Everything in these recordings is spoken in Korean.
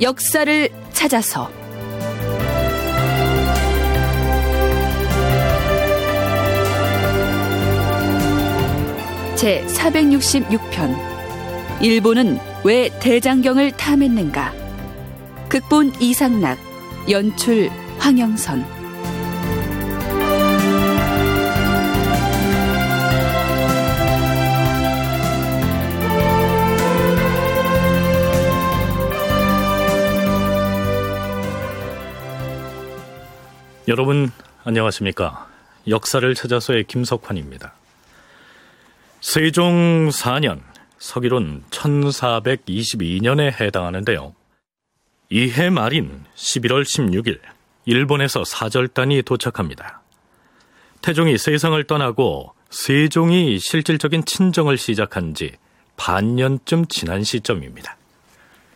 역사를 찾아서. 제 466편. 일본은 왜 대장경을 탐했는가? 극본 이상락 연출 황영선 여러분 안녕하십니까? 역사를 찾아서의 김석환입니다. 세종 4년 서기론 1422년에 해당하는데요. 이해 말인 11월 16일 일본에서 사절단이 도착합니다. 태종이 세상을 떠나고 세종이 실질적인 친정을 시작한 지 반년쯤 지난 시점입니다.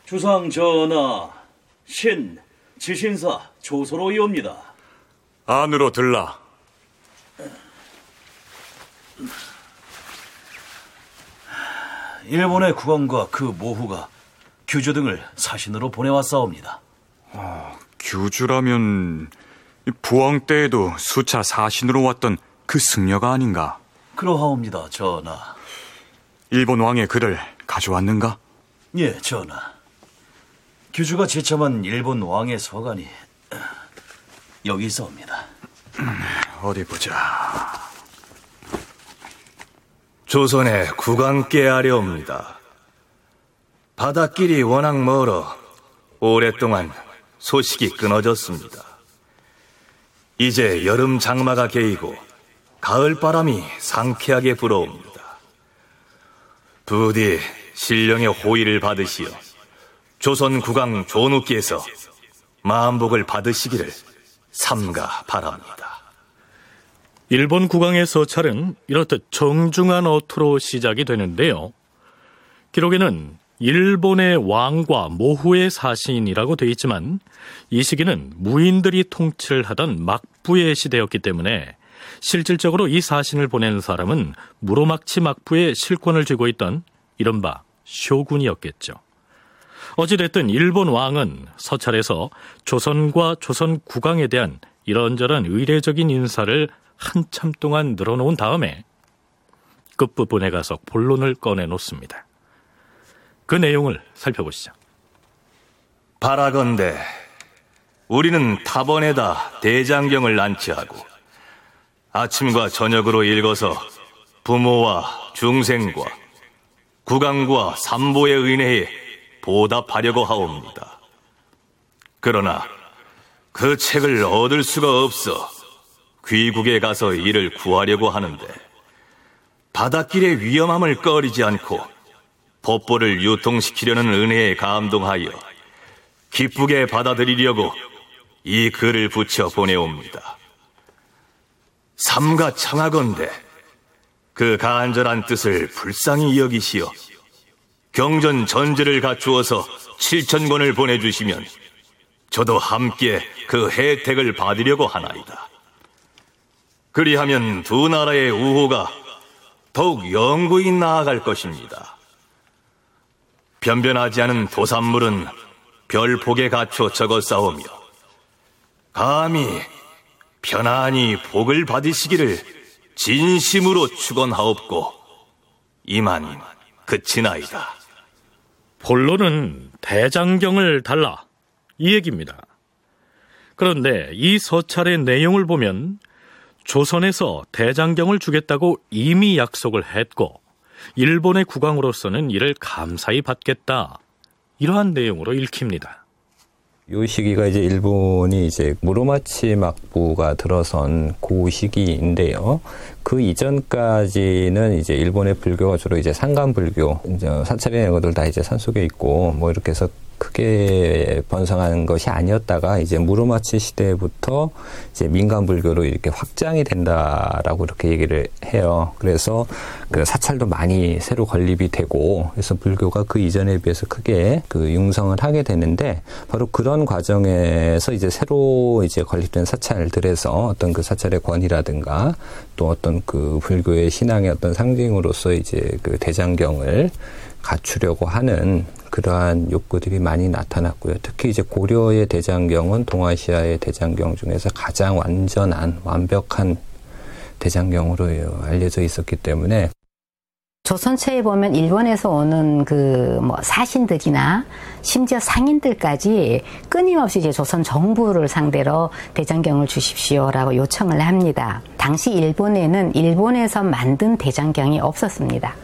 주상 전하, 신, 지신사 조서로이옵니다. 안으로 들라. 일본의 국왕과 그 모후가 규주 등을 사신으로 보내왔사옵니다. 아, 규주라면 부왕 때에도 수차 사신으로 왔던 그 승려가 아닌가? 그러하옵니다, 전하. 일본 왕의 글을 가져왔는가? 예, 전하. 규주가 제참한 일본 왕의 서간이 여기 있어옵니다. 어디 보자. 조선의 국왕께 아려옵니다. 바닷길이 워낙 멀어 오랫동안 소식이 끊어졌습니다. 이제 여름 장마가 개이고 가을 바람이 상쾌하게 불어옵니다. 부디 신령의 호의를 받으시어 조선 국왕 조누께서 마음복을 받으시기를 삼가 바랍니다. 일본 국왕의 서찰은 이렇듯 정중한 어투로 시작이 되는데요. 기록에는 일본의 왕과 모후의 사신이라고 되어 있지만 이 시기는 무인들이 통치를 하던 막부의 시대였기 때문에 실질적으로 이 사신을 보낸 사람은 무로막치 막부의 실권을 쥐고 있던 이른바 쇼군이었겠죠. 어찌됐든 일본 왕은 서찰에서 조선과 조선 국왕에 대한 이런저런 의례적인 인사를 한참 동안 늘어놓은 다음에 끝부분에 가서 본론을 꺼내놓습니다. 그 내용을 살펴보시죠. 바라건대 우리는 타번에다 대장경을 안치하고 아침과 저녁으로 읽어서 부모와 중생과 국왕과 삼보의 은혜에 보답하려고 하옵니다. 그러나 그 책을 얻을 수가 없어 귀국에 가서 이를 구하려고 하는데 바닷길의 위험함을 꺼리지 않고 법보를 유통시키려는 은혜에 감동하여 기쁘게 받아들이려고 이 글을 붙여 보내옵니다. 삼가 청하건대 그 간절한 뜻을 불쌍히 여기시어 경전 전제를 갖추어서 7천 권을 보내주시면 저도 함께 그 혜택을 받으려고 하나이다. 그리하면 두 나라의 우호가 더욱 영구히 나아갈 것입니다. 변변하지 않은 도산물은 별복에 갖춰 적어 싸우며 감히 편안히 복을 받으시기를 진심으로 축원하옵고 이만 그치나이다. 본론은 대장경을 달라 이 얘기입니다. 그런데 이 서찰의 내용을 보면 조선에서 대장경을 주겠다고 이미 약속을 했고 일본의 국왕으로서는 이를 감사히 받겠다 이러한 내용으로 읽힙니다. 요 시기가 이제 일본이 이제 무로마치 막부가 들어선 그 시기인데요. 그 이전까지는 이제 일본의 불교가 주로 이제 상간 불교, 이제 사찰의 것들 다 이제 산 속에 있고 뭐 이렇게 해서 크게 번성한 것이 아니었다가 이제 무로마치 시대부터 이제 민간 불교로 이렇게 확장이 된다라고 이렇게 얘기를 해요. 그래서 그 사찰도 많이 새로 건립이 되고 그래서 불교가 그 이전에 비해서 크게 그 융성을 하게 되는데 바로 그런 과정에서 이제 새로 이제 건립된 사찰들에서 어떤 그 사찰의 권위라든가 또 어떤 그 불교의 신앙의 어떤 상징으로서 이제 그 대장경을 갖추려고 하는 그러한 욕구들이 많이 나타났고요. 특히 이제 고려의 대장경은 동아시아의 대장경 중에서 가장 완전한 완벽한 대장경으로 알려져 있었기 때문에 조선체에 보면 일본에서 오는 그 뭐 사신들이나 심지어 상인들까지 끊임없이 이제 조선 정부를 상대로 대장경을 주십시오라고 요청을 합니다. 당시 일본에는 일본에서 만든 대장경이 없었습니다.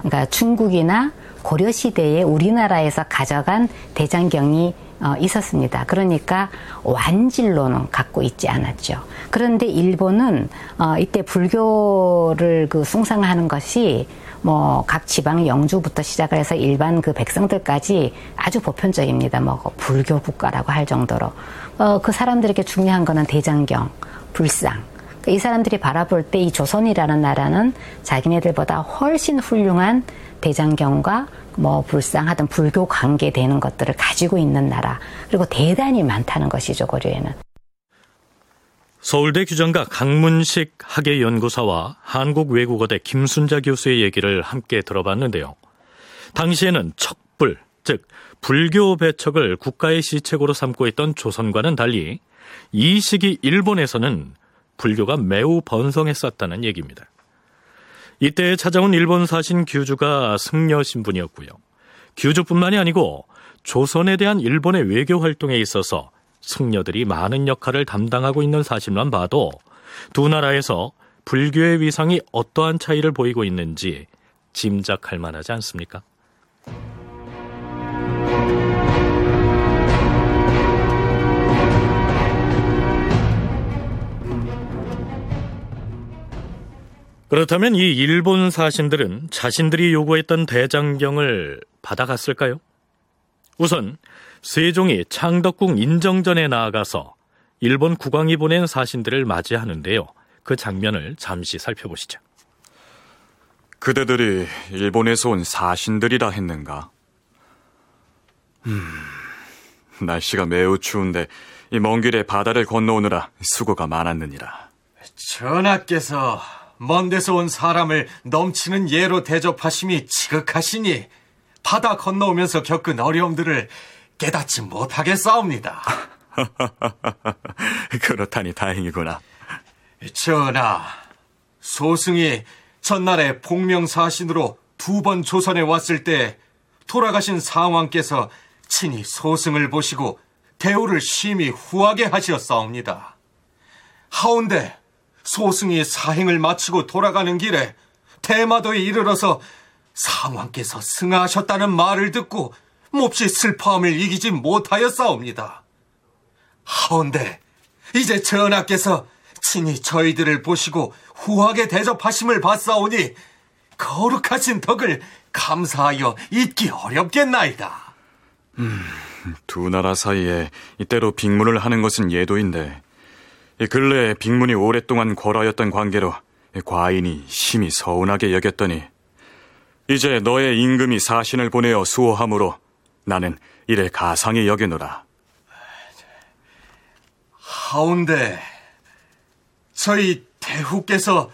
그러니까 중국이나 고려 시대에 우리나라에서 가져간 대장경이 어, 있었습니다. 그러니까 완질로는 갖고 있지 않았죠. 그런데 일본은 어, 이때 불교를 그 숭상하는 것이 뭐 각 지방 영주부터 시작을 해서 일반 그 백성들까지 아주 보편적입니다. 뭐 불교 국가라고 할 정도로 어, 그 사람들에게 중요한 거는 대장경, 불상. 그러니까 이 사람들이 바라볼 때 이 조선이라는 나라는 자기네들보다 훨씬 훌륭한 대장경과 뭐 불상하던 불교 관계되는 것들을 가지고 있는 나라 그리고 대단히 많다는 것이죠 고려에는. 서울대 규정가 강문식 학예연구사와 한국외국어대 김순자 교수의 얘기를 함께 들어봤는데요. 당시에는 척불, 즉 불교 배척을 국가의 시책으로 삼고 있던 조선과는 달리 이 시기 일본에서는 불교가 매우 번성했었다는 얘기입니다. 이때 찾아온 일본 사신 규주가 승려 신분이었고요. 규주뿐만이 아니고 조선에 대한 일본의 외교 활동에 있어서 승려들이 많은 역할을 담당하고 있는 사실만 봐도 두 나라에서 불교의 위상이 어떠한 차이를 보이고 있는지 짐작할 만하지 않습니까? 그렇다면 이 일본 사신들은 자신들이 요구했던 대장경을 받아갔을까요? 우선 세종이 창덕궁 인정전에 나아가서 일본 국왕이 보낸 사신들을 맞이하는데요. 그 장면을 잠시 살펴보시죠. 그대들이 일본에서 온 사신들이라 했는가? 음, 날씨가 매우 추운데 이 먼 길에 바다를 건너오느라 수고가 많았느니라. 전하께서 먼 데서 온 사람을 넘치는 예로 대접하심이 지극하시니 바다 건너오면서 겪은 어려움들을 깨닫지 못하겠사옵니다. 그렇다니 다행이구나. 전하, 소승이 전날에 복명사신으로 두 번 조선에 왔을 때 돌아가신 상왕께서 친히 소승을 보시고 대우를 심히 후하게 하시었사옵니다. 하운데 소승이 사행을 마치고 돌아가는 길에 대마도에 이르러서 상왕께서 승하하셨다는 말을 듣고 몹시 슬퍼함을 이기지 못하였사옵니다. 하운데 이제 전하께서 친히 저희들을 보시고 후하게 대접하심을 봤사오니 거룩하신 덕을 감사하여 잊기 어렵겠나이다. 음, 두 나라 사이에 이때로 빅문을 하는 것은 예도인데 근래에 빅문이 오랫동안 고라였던 관계로 과인이 심히 서운하게 여겼더니 이제 너의 임금이 사신을 보내어 수호함으로 나는 이를 가상히 여기노라. 하운데 저희 대후께서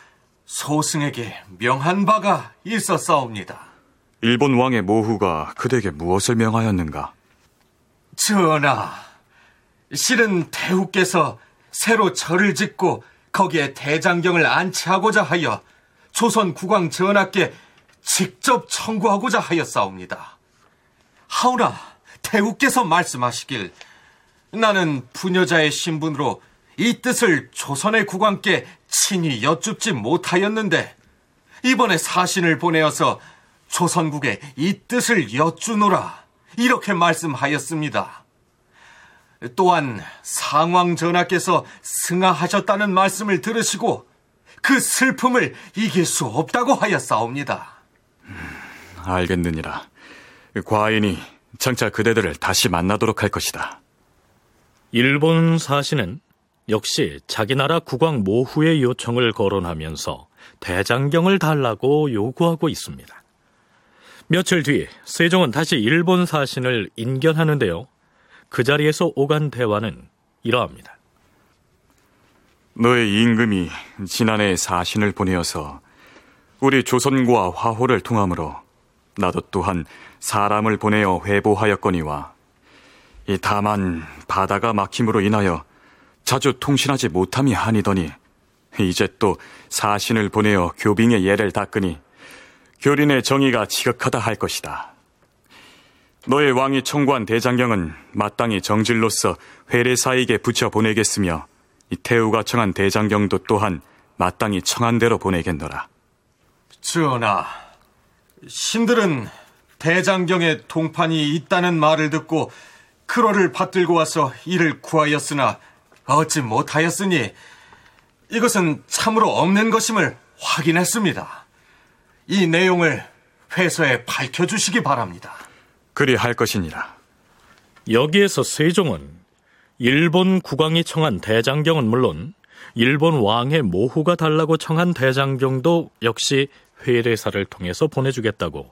소승에게 명한 바가 있었사옵니다. 일본 왕의 모후가 그대에게 무엇을 명하였는가? 전하, 실은 대후께서 새로 절을 짓고 거기에 대장경을 안치하고자 하여 조선 국왕 전하께 직접 청구하고자 하였사옵니다. 하오나 대우께서 말씀하시길 나는 부녀자의 신분으로 이 뜻을 조선의 국왕께 친히 여쭙지 못하였는데 이번에 사신을 보내어서 조선국에 이 뜻을 여쭈노라 이렇게 말씀하였습니다. 또한 상왕 전하께서 승하하셨다는 말씀을 들으시고 그 슬픔을 이길 수 없다고 하였사옵니다. 음, 알겠느니라. 과인이 장차 그대들을 다시 만나도록 할 것이다. 일본 사신은 역시 자기 나라 국왕 모후의 요청을 거론하면서 대장경을 달라고 요구하고 있습니다. 며칠 뒤 세종은 다시 일본 사신을 인견하는데요. 그 자리에서 오간 대화는 이러합니다. 너의 임금이 지난해 사신을 보내어서 우리 조선과 화호를 통함으로 나도 또한 사람을 보내어 회보하였거니와 이 다만 바다가 막힘으로 인하여 자주 통신하지 못함이 한이더니 이제 또 사신을 보내어 교빙의 예를 닦으니 교린의 정의가 지극하다 할 것이다. 너의 왕이 청구한 대장경은 마땅히 정질로서 회례사에게 붙여 보내겠으며 이 태우가 청한 대장경도 또한 마땅히 청한 대로 보내겠노라. 전하, 신들은 대장경에 동판이 있다는 말을 듣고 크로를 받들고 와서 이를 구하였으나 얻지 못하였으니 이것은 참으로 없는 것임을 확인했습니다. 이 내용을 회서에 밝혀주시기 바랍니다. 그리 할 것이니라. 여기에서 세종은 일본 국왕이 청한 대장경은 물론 일본 왕의 모후가 달라고 청한 대장경도 역시 회례사를 통해서 보내주겠다고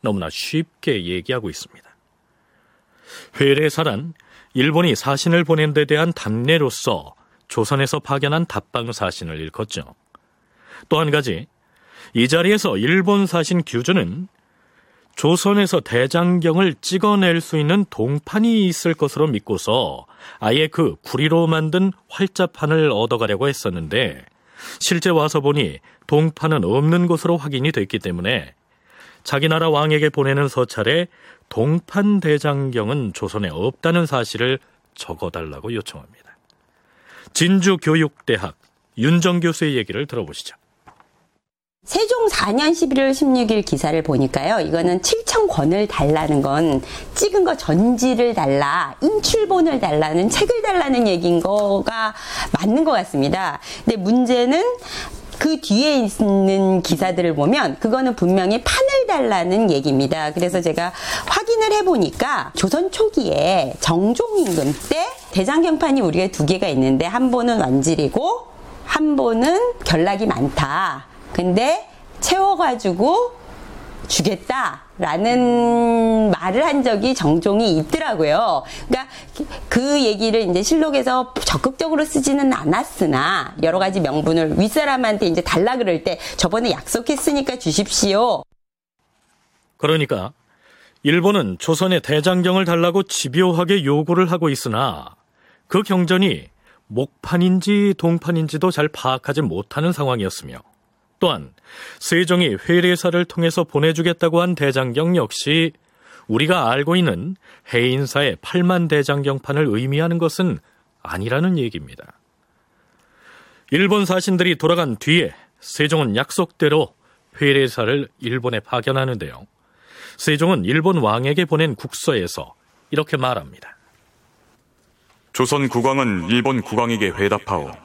너무나 쉽게 얘기하고 있습니다. 회례사란 일본이 사신을 보낸 데 대한 답례로서 조선에서 파견한 답방 사신을 일컫죠. 또 한 가지, 이 자리에서 일본 사신 규주는 조선에서 대장경을 찍어낼 수 있는 동판이 있을 것으로 믿고서 아예 그 구리로 만든 활자판을 얻어가려고 했었는데 실제 와서 보니 동판은 없는 것으로 확인이 됐기 때문에 자기 나라 왕에게 보내는 서찰에 동판 대장경은 조선에 없다는 사실을 적어달라고 요청합니다. 진주교육대학 윤정 교수의 얘기를 들어보시죠. 세종 4년 11월 16일 기사를 보니까요. 이거는 7천 권을 달라는 건 찍은 거 전지를 달라, 인출본을 달라는 책을 달라는 얘기인 거가 맞는 것 같습니다. 근데 문제는 그 뒤에 있는 기사들을 보면 그거는 분명히 판을 달라는 얘기입니다. 그래서 제가 확인을 해보니까 조선 초기에 정종 임금 때 대장경판이 우리가 두 개가 있는데 한 번은 완질이고 한 번은 결락이 많다. 근데 채워가지고 주겠다 라는 말을 한 적이 정종이 있더라고요. 그러니까 그 얘기를 이제 실록에서 적극적으로 쓰지는 않았으나 여러 가지 명분을 윗사람한테 이제 달라 그럴 때 저번에 약속했으니까 주십시오. 그러니까 일본은 조선의 대장경을 달라고 집요하게 요구를 하고 있으나 그 경전이 목판인지 동판인지도 잘 파악하지 못하는 상황이었으며 또한 세종이 회례사를 통해서 보내주겠다고 한 대장경 역시 우리가 알고 있는 해인사의 8만 대장경판을 의미하는 것은 아니라는 얘기입니다. 일본 사신들이 돌아간 뒤에 세종은 약속대로 회례사를 일본에 파견하는데요. 세종은 일본 왕에게 보낸 국서에서 이렇게 말합니다. 조선 국왕은 일본 국왕에게 회답하오.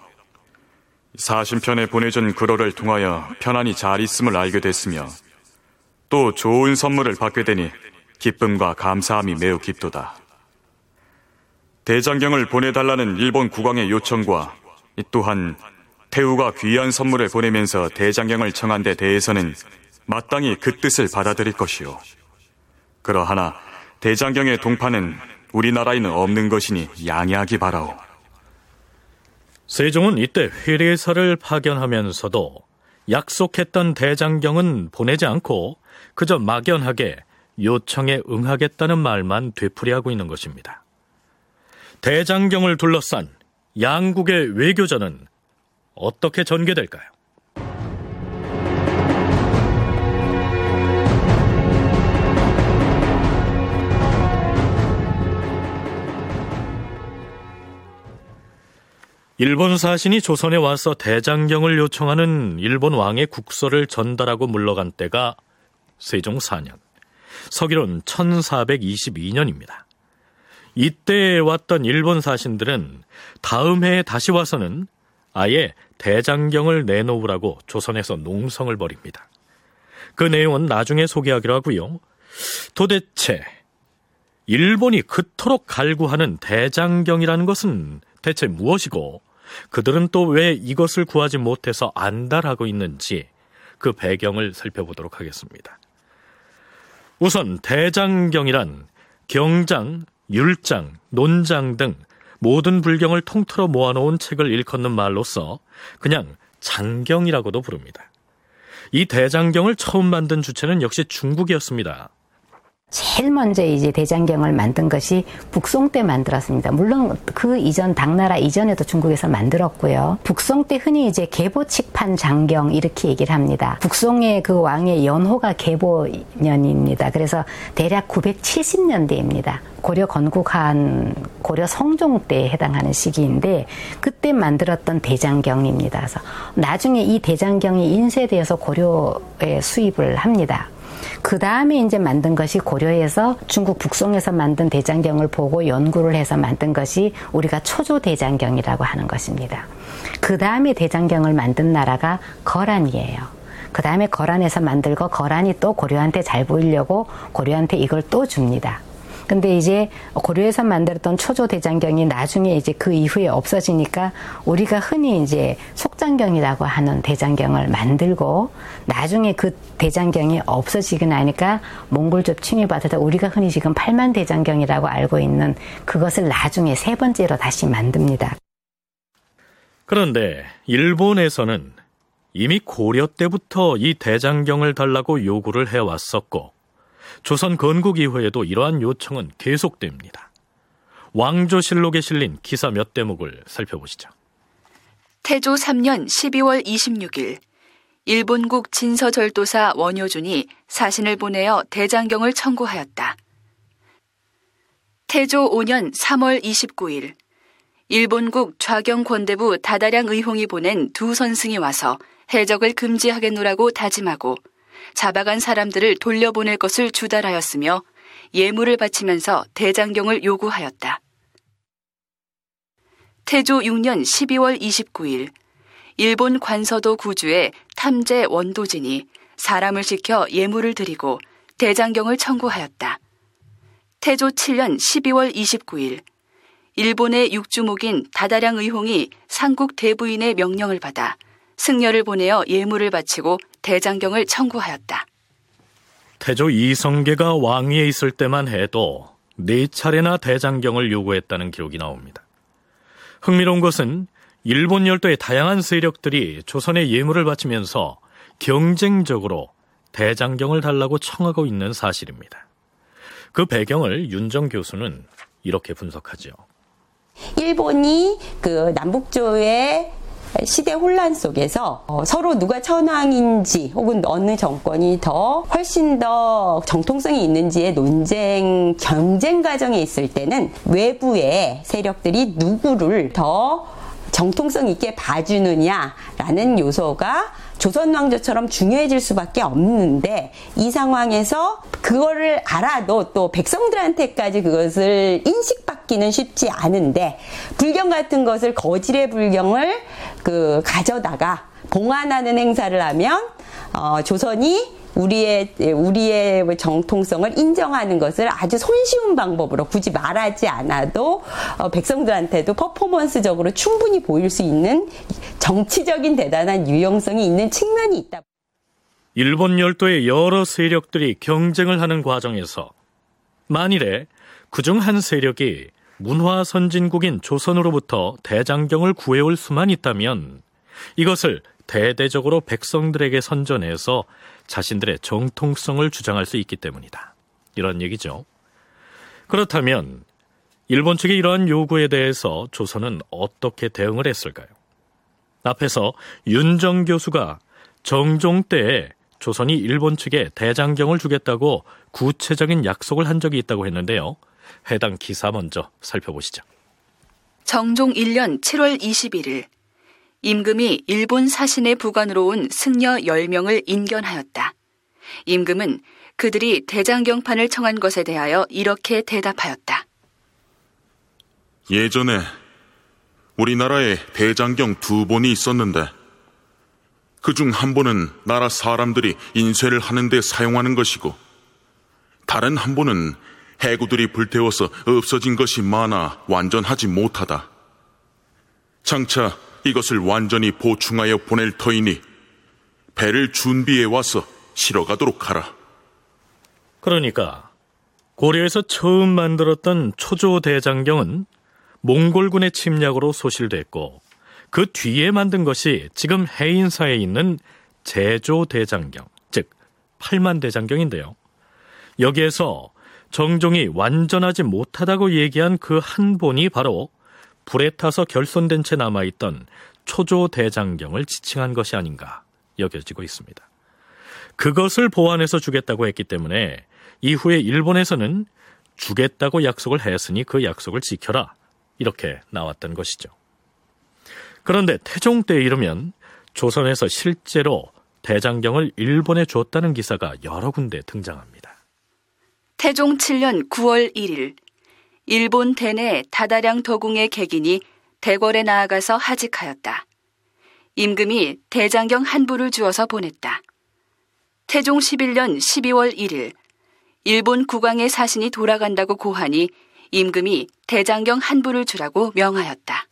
사신편에 보내준 글어를 통하여 편안히 잘 있음을 알게 됐으며 또 좋은 선물을 받게 되니 기쁨과 감사함이 매우 깊도다. 대장경을 보내달라는 일본 국왕의 요청과 또한 태우가 귀한 선물을 보내면서 대장경을 청한 데 대해서는 마땅히 그 뜻을 받아들일 것이오. 그러하나 대장경의 동파는 우리나라에는 없는 것이니 양해하기 바라오. 세종은 이때 회례사를 파견하면서도 약속했던 대장경은 보내지 않고 그저 막연하게 요청에 응하겠다는 말만 되풀이하고 있는 것입니다. 대장경을 둘러싼 양국의 외교전은 어떻게 전개될까요? 일본 사신이 조선에 와서 대장경을 요청하는 일본 왕의 국서를 전달하고 물러간 때가 세종 4년, 서기론 1422년입니다. 이때 왔던 일본 사신들은 다음 해에 다시 와서는 아예 대장경을 내놓으라고 조선에서 농성을 벌입니다. 그 내용은 나중에 소개하기로 하고요. 도대체 일본이 그토록 갈구하는 대장경이라는 것은 대체 무엇이고 그들은 또 왜 이것을 구하지 못해서 안달하고 있는지 그 배경을 살펴보도록 하겠습니다. 우선 대장경이란 경장, 율장, 논장 등 모든 불경을 통틀어 모아놓은 책을 일컫는 말로서 그냥 장경이라고도 부릅니다. 이 대장경을 처음 만든 주체는 역시 중국이었습니다. 제일 먼저 이제 대장경을 만든 것이 북송 때 만들었습니다. 물론 그 이전 당나라 이전에도 중국에서 만들었고요. 북송 때 흔히 이제 계보칙판 장경 이렇게 얘기를 합니다. 북송의 그 왕의 연호가 계보년입니다. 그래서 대략 970년대입니다. 고려 건국한 고려 성종 때에 해당하는 시기인데 그때 만들었던 대장경입니다. 그래서 나중에 이 대장경이 인쇄되어서 고려에 수입을 합니다. 그 다음에 이제 만든 것이 고려에서 중국 북송에서 만든 대장경을 보고 연구를 해서 만든 것이 우리가 초조 대장경이라고 하는 것입니다. 그 다음에 대장경을 만든 나라가 거란이에요. 그 다음에 거란에서 만들고 거란이 또 고려한테 잘 보이려고 고려한테 이걸 또 줍니다. 근데 이제 고려에서 만들었던 초조 대장경이 나중에 이제 그 이후에 없어지니까 우리가 흔히 이제 속장경이라고 하는 대장경을 만들고 나중에 그 대장경이 없어지고 나니까 몽골족 침입받아서 우리가 흔히 지금 팔만 대장경이라고 알고 있는 그것을 나중에 세 번째로 다시 만듭니다. 그런데 일본에서는 이미 고려 때부터 이 대장경을 달라고 요구를 해왔었고 조선 건국 이후에도 이러한 요청은 계속됩니다. 왕조실록에 실린 기사 몇 대목을 살펴보시죠. 태조 3년 12월 26일 일본국 진서절도사 원효준이 사신을 보내어 대장경을 청구하였다. 태조 5년 3월 29일 일본국 좌경권대부 다다량 의홍이 보낸 두 선승이 와서 해적을 금지하겠노라고 다짐하고 잡아간 사람들을 돌려보낼 것을 주달하였으며 예물을 바치면서 대장경을 요구하였다. 태조 6년 12월 29일 일본 관서도 구주의 탐제 원도진이 사람을 시켜 예물을 드리고 대장경을 청구하였다. 태조 7년 12월 29일 일본의 육주목인 다다량 의홍이 상국 대부인의 명령을 받아 승려를 보내어 예물을 바치고 대장경을 청구하였다. 태조 이성계가 왕위에 있을 때만 해도 네 차례나 대장경을 요구했다는 기록이 나옵니다. 흥미로운 것은 일본 열도의 다양한 세력들이 조선의 예물을 바치면서 경쟁적으로 대장경을 달라고 청하고 있는 사실입니다. 그 배경을 윤정 교수는 이렇게 분석하죠. 일본이 그 남북조의 시대 혼란 속에서 어, 서로 누가 천황인지 혹은 어느 정권이 더 훨씬 더 정통성이 있는지의 논쟁 경쟁 과정에 있을 때는 외부의 세력들이 누구를 더 정통성 있게 봐주느냐라는 요소가 조선 왕조처럼 중요해질 수밖에 없는데 이 상황에서 그거를 알아도 또 백성들한테까지 그것을 인식받기는 쉽지 않은데 불경 같은 것을 거질의 불경을 그 가져다가 봉안하는 행사를 하면 어, 조선이 우리의 우리의 정통성을 인정하는 것을 아주 손쉬운 방법으로 굳이 말하지 않아도 어, 백성들한테도 퍼포먼스적으로 충분히 보일 수 있는 정치적인 대단한 유용성이 있는 측면이 있다. 일본 열도의 여러 세력들이 경쟁을 하는 과정에서 만일에 그중 한 세력이 문화 선진국인 조선으로부터 대장경을 구해올 수만 있다면 이것을 대대적으로 백성들에게 선전해서 자신들의 정통성을 주장할 수 있기 때문이다. 이런 얘기죠. 그렇다면 일본 측의 이러한 요구에 대해서 조선은 어떻게 대응을 했을까요? 앞에서 윤정 교수가 정종 때에 조선이 일본 측에 대장경을 주겠다고 구체적인 약속을 한 적이 있다고 했는데요. 해당 기사 먼저 살펴보시죠. 정종 1년 7월 21일 임금이 일본 사신의 부관으로 온 승려 10명을 인견하였다. 임금은 그들이 대장경판을 청한 것에 대하여 이렇게 대답하였다. 예전에 우리나라에 대장경 두 본이 있었는데 그 중 한 본은 나라 사람들이 인쇄를 하는데 사용하는 것이고 다른 한 본은 해구들이 불태워서 없어진 것이 많아 완전하지 못하다. 장차 이것을 완전히 보충하여 보낼 터이니 배를 준비해 와서 실어 가도록 하라. 그러니까 고려에서 처음 만들었던 초조 대장경은 몽골군의 침략으로 소실됐고 그 뒤에 만든 것이 지금 해인사에 있는 제조 대장경, 즉 8만 대장경인데요. 여기에서 정종이 완전하지 못하다고 얘기한 그 한 본이 바로 불에 타서 결손된 채 남아있던 초조 대장경을 지칭한 것이 아닌가 여겨지고 있습니다. 그것을 보완해서 주겠다고 했기 때문에 이후에 일본에서는 주겠다고 약속을 했으니 그 약속을 지켜라 이렇게 나왔던 것이죠. 그런데 태종 때 이르면 조선에서 실제로 대장경을 일본에 줬다는 기사가 여러 군데 등장합니다. 태종 7년 9월 1일 일본 대내 다다량 도궁의 객인이 대궐에 나아가서 하직하였다. 임금이 대장경 한 부를 주어서 보냈다. 태종 11년 12월 1일 일본 국왕의 사신이 돌아간다고 고하니 임금이 대장경 한 부를 주라고 명하였다.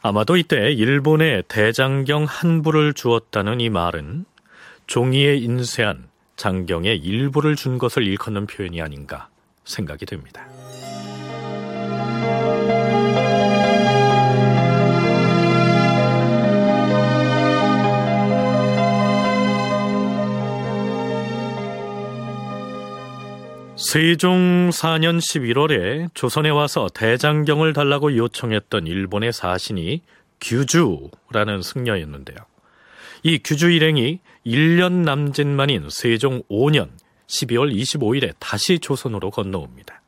아마도 이때 일본에 대장경 한 부를 주었다는 이 말은 종이에 인쇄한 장경의 일부를 준 것을 일컫는 표현이 아닌가 생각이 됩니다. 세종 4년 11월에 조선에 와서 대장경을 달라고 요청했던 일본의 사신이 규주라는 승려였는데요. 이 규주 일행이 1년 남짓 만인 세종 5년 12월 25일에 다시 조선으로 건너옵니다.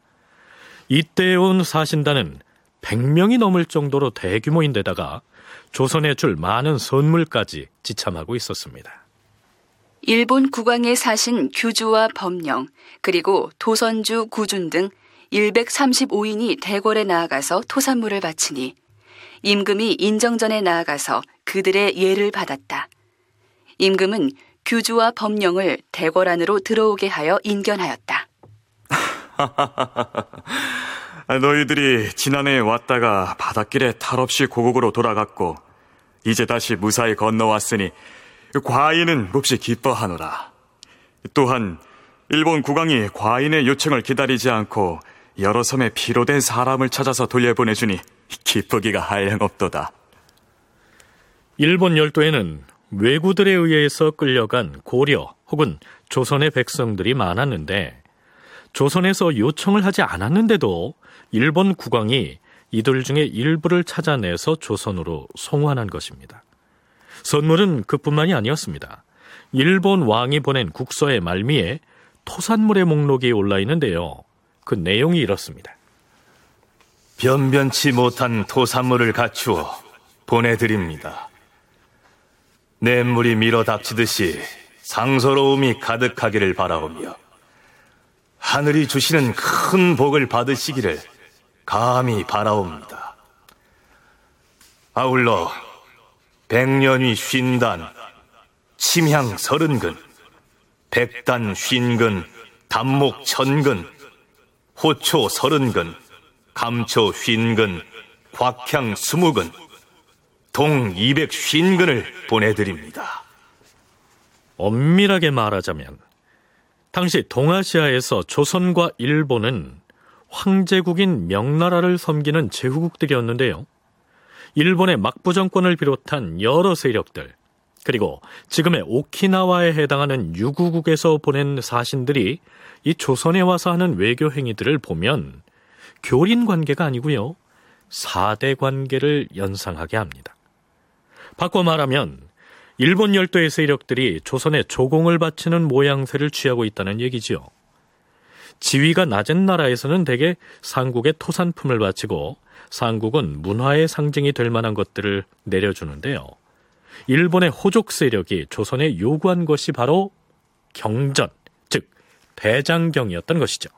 이때 온 사신단은 100명이 넘을 정도로 대규모인데다가 조선에 줄 많은 선물까지 지참하고 있었습니다. 일본 국왕의 사신 규주와 법령, 그리고 도선주 구준 등 135인이 대궐에 나아가서 토산물을 바치니 임금이 인정전에 나아가서 그들의 예를 받았다. 임금은 규주와 법령을 대궐 안으로 들어오게 하여 인견하였다. 너희들이 지난해에 왔다가 바닷길에 탈없이 고국으로 돌아갔고 이제 다시 무사히 건너왔으니 과인은 몹시 기뻐하노라. 또한 일본 국왕이 과인의 요청을 기다리지 않고 여러 섬에 피로된 사람을 찾아서 돌려보내주니 기쁘기가 한량없도다. 일본 열도에는 왜구들에 의해서 끌려간 고려 혹은 조선의 백성들이 많았는데 조선에서 요청을 하지 않았는데도 일본 국왕이 이들 중에 일부를 찾아내서 조선으로 송환한 것입니다. 선물은 그뿐만이 아니었습니다. 일본 왕이 보낸 국서의 말미에 토산물의 목록이 올라 있는데요. 그 내용이 이렇습니다. 변변치 못한 토산물을 갖추어 보내드립니다. 냇물이 밀어 닥치듯이 상서로움이 가득하기를 바라오며 하늘이 주시는 큰 복을 받으시기를 감히 바라옵니다. 아울러 백년위 쉰단, 침향 서른근, 백단 쉰근, 단목 천근, 호초 서른근, 감초 쉰근, 곽향 스무근, 동 이백 쉰근을 보내드립니다. 엄밀하게 말하자면 당시 동아시아에서 조선과 일본은 황제국인 명나라를 섬기는 제후국들이었는데요. 일본의 막부 정권을 비롯한 여러 세력들, 그리고 지금의 오키나와에 해당하는 유구국에서 보낸 사신들이 이 조선에 와서 하는 외교 행위들을 보면 교린 관계가 아니고요. 사대 관계를 연상하게 합니다. 바꿔 말하면 일본 열도의 세력들이 조선에 조공을 바치는 모양새를 취하고 있다는 얘기지요. 지위가 낮은 나라에서는 대개 상국의 토산품을 바치고 상국은 문화의 상징이 될 만한 것들을 내려주는데요. 일본의 호족 세력이 조선에 요구한 것이 바로 경전, 즉 대장경이었던 것이죠.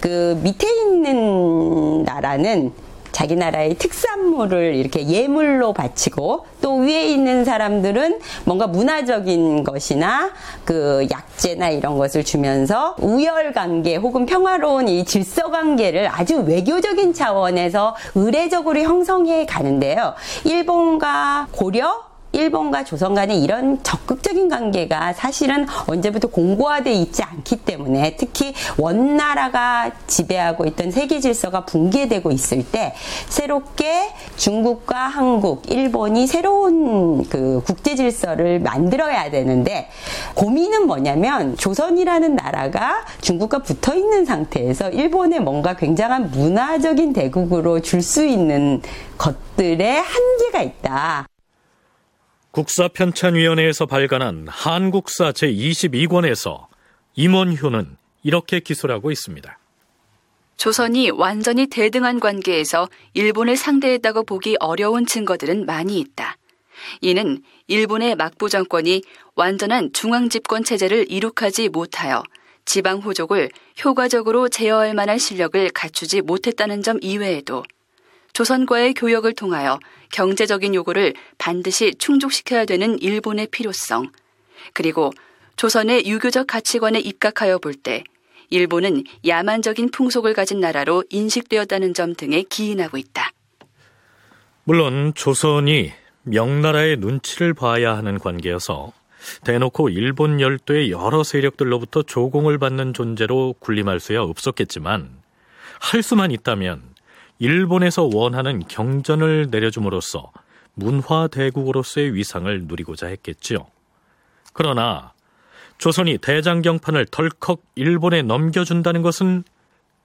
그 밑에 있는 나라는 자기 나라의 특산물을 이렇게 예물로 바치고 또 위에 있는 사람들은 뭔가 문화적인 것이나 그 약재나 이런 것을 주면서 우열 관계 혹은 평화로운 이 질서 관계를 아주 외교적인 차원에서 의례적으로 형성해 가는데요. 일본과 고려 일본과 조선 간에 이런 적극적인 관계가 사실은 언제부터 공고화돼 있지 않기 때문에 특히 원나라가 지배하고 있던 세계 질서가 붕괴되고 있을 때 새롭게 중국과 한국, 일본이 새로운 그 국제 질서를 만들어야 되는데 고민은 뭐냐면 조선이라는 나라가 중국과 붙어 있는 상태에서 일본에 뭔가 굉장한 문화적인 대국으로 줄 수 있는 것들의 한계가 있다. 국사편찬위원회에서 발간한 한국사 제22권에서 임원효는 이렇게 기술하고 있습니다. 조선이 완전히 대등한 관계에서 일본을 상대했다고 보기 어려운 증거들은 많이 있다. 이는 일본의 막부 정권이 완전한 중앙 집권 체제를 이룩하지 못하여 지방 호족을 효과적으로 제어할 만한 실력을 갖추지 못했다는 점 이외에도 조선과의 교역을 통하여 경제적인 요구를 반드시 충족시켜야 되는 일본의 필요성, 그리고 조선의 유교적 가치관에 입각하여 볼 때 일본은 야만적인 풍속을 가진 나라로 인식되었다는 점 등에 기인하고 있다. 물론 조선이 명나라의 눈치를 봐야 하는 관계여서 대놓고 일본 열도의 여러 세력들로부터 조공을 받는 존재로 군림할 수야 없었겠지만 할 수만 있다면 일본에서 원하는 경전을 내려줌으로써 문화 대국으로서의 위상을 누리고자 했겠지요. 그러나 조선이 대장경판을 덜컥 일본에 넘겨준다는 것은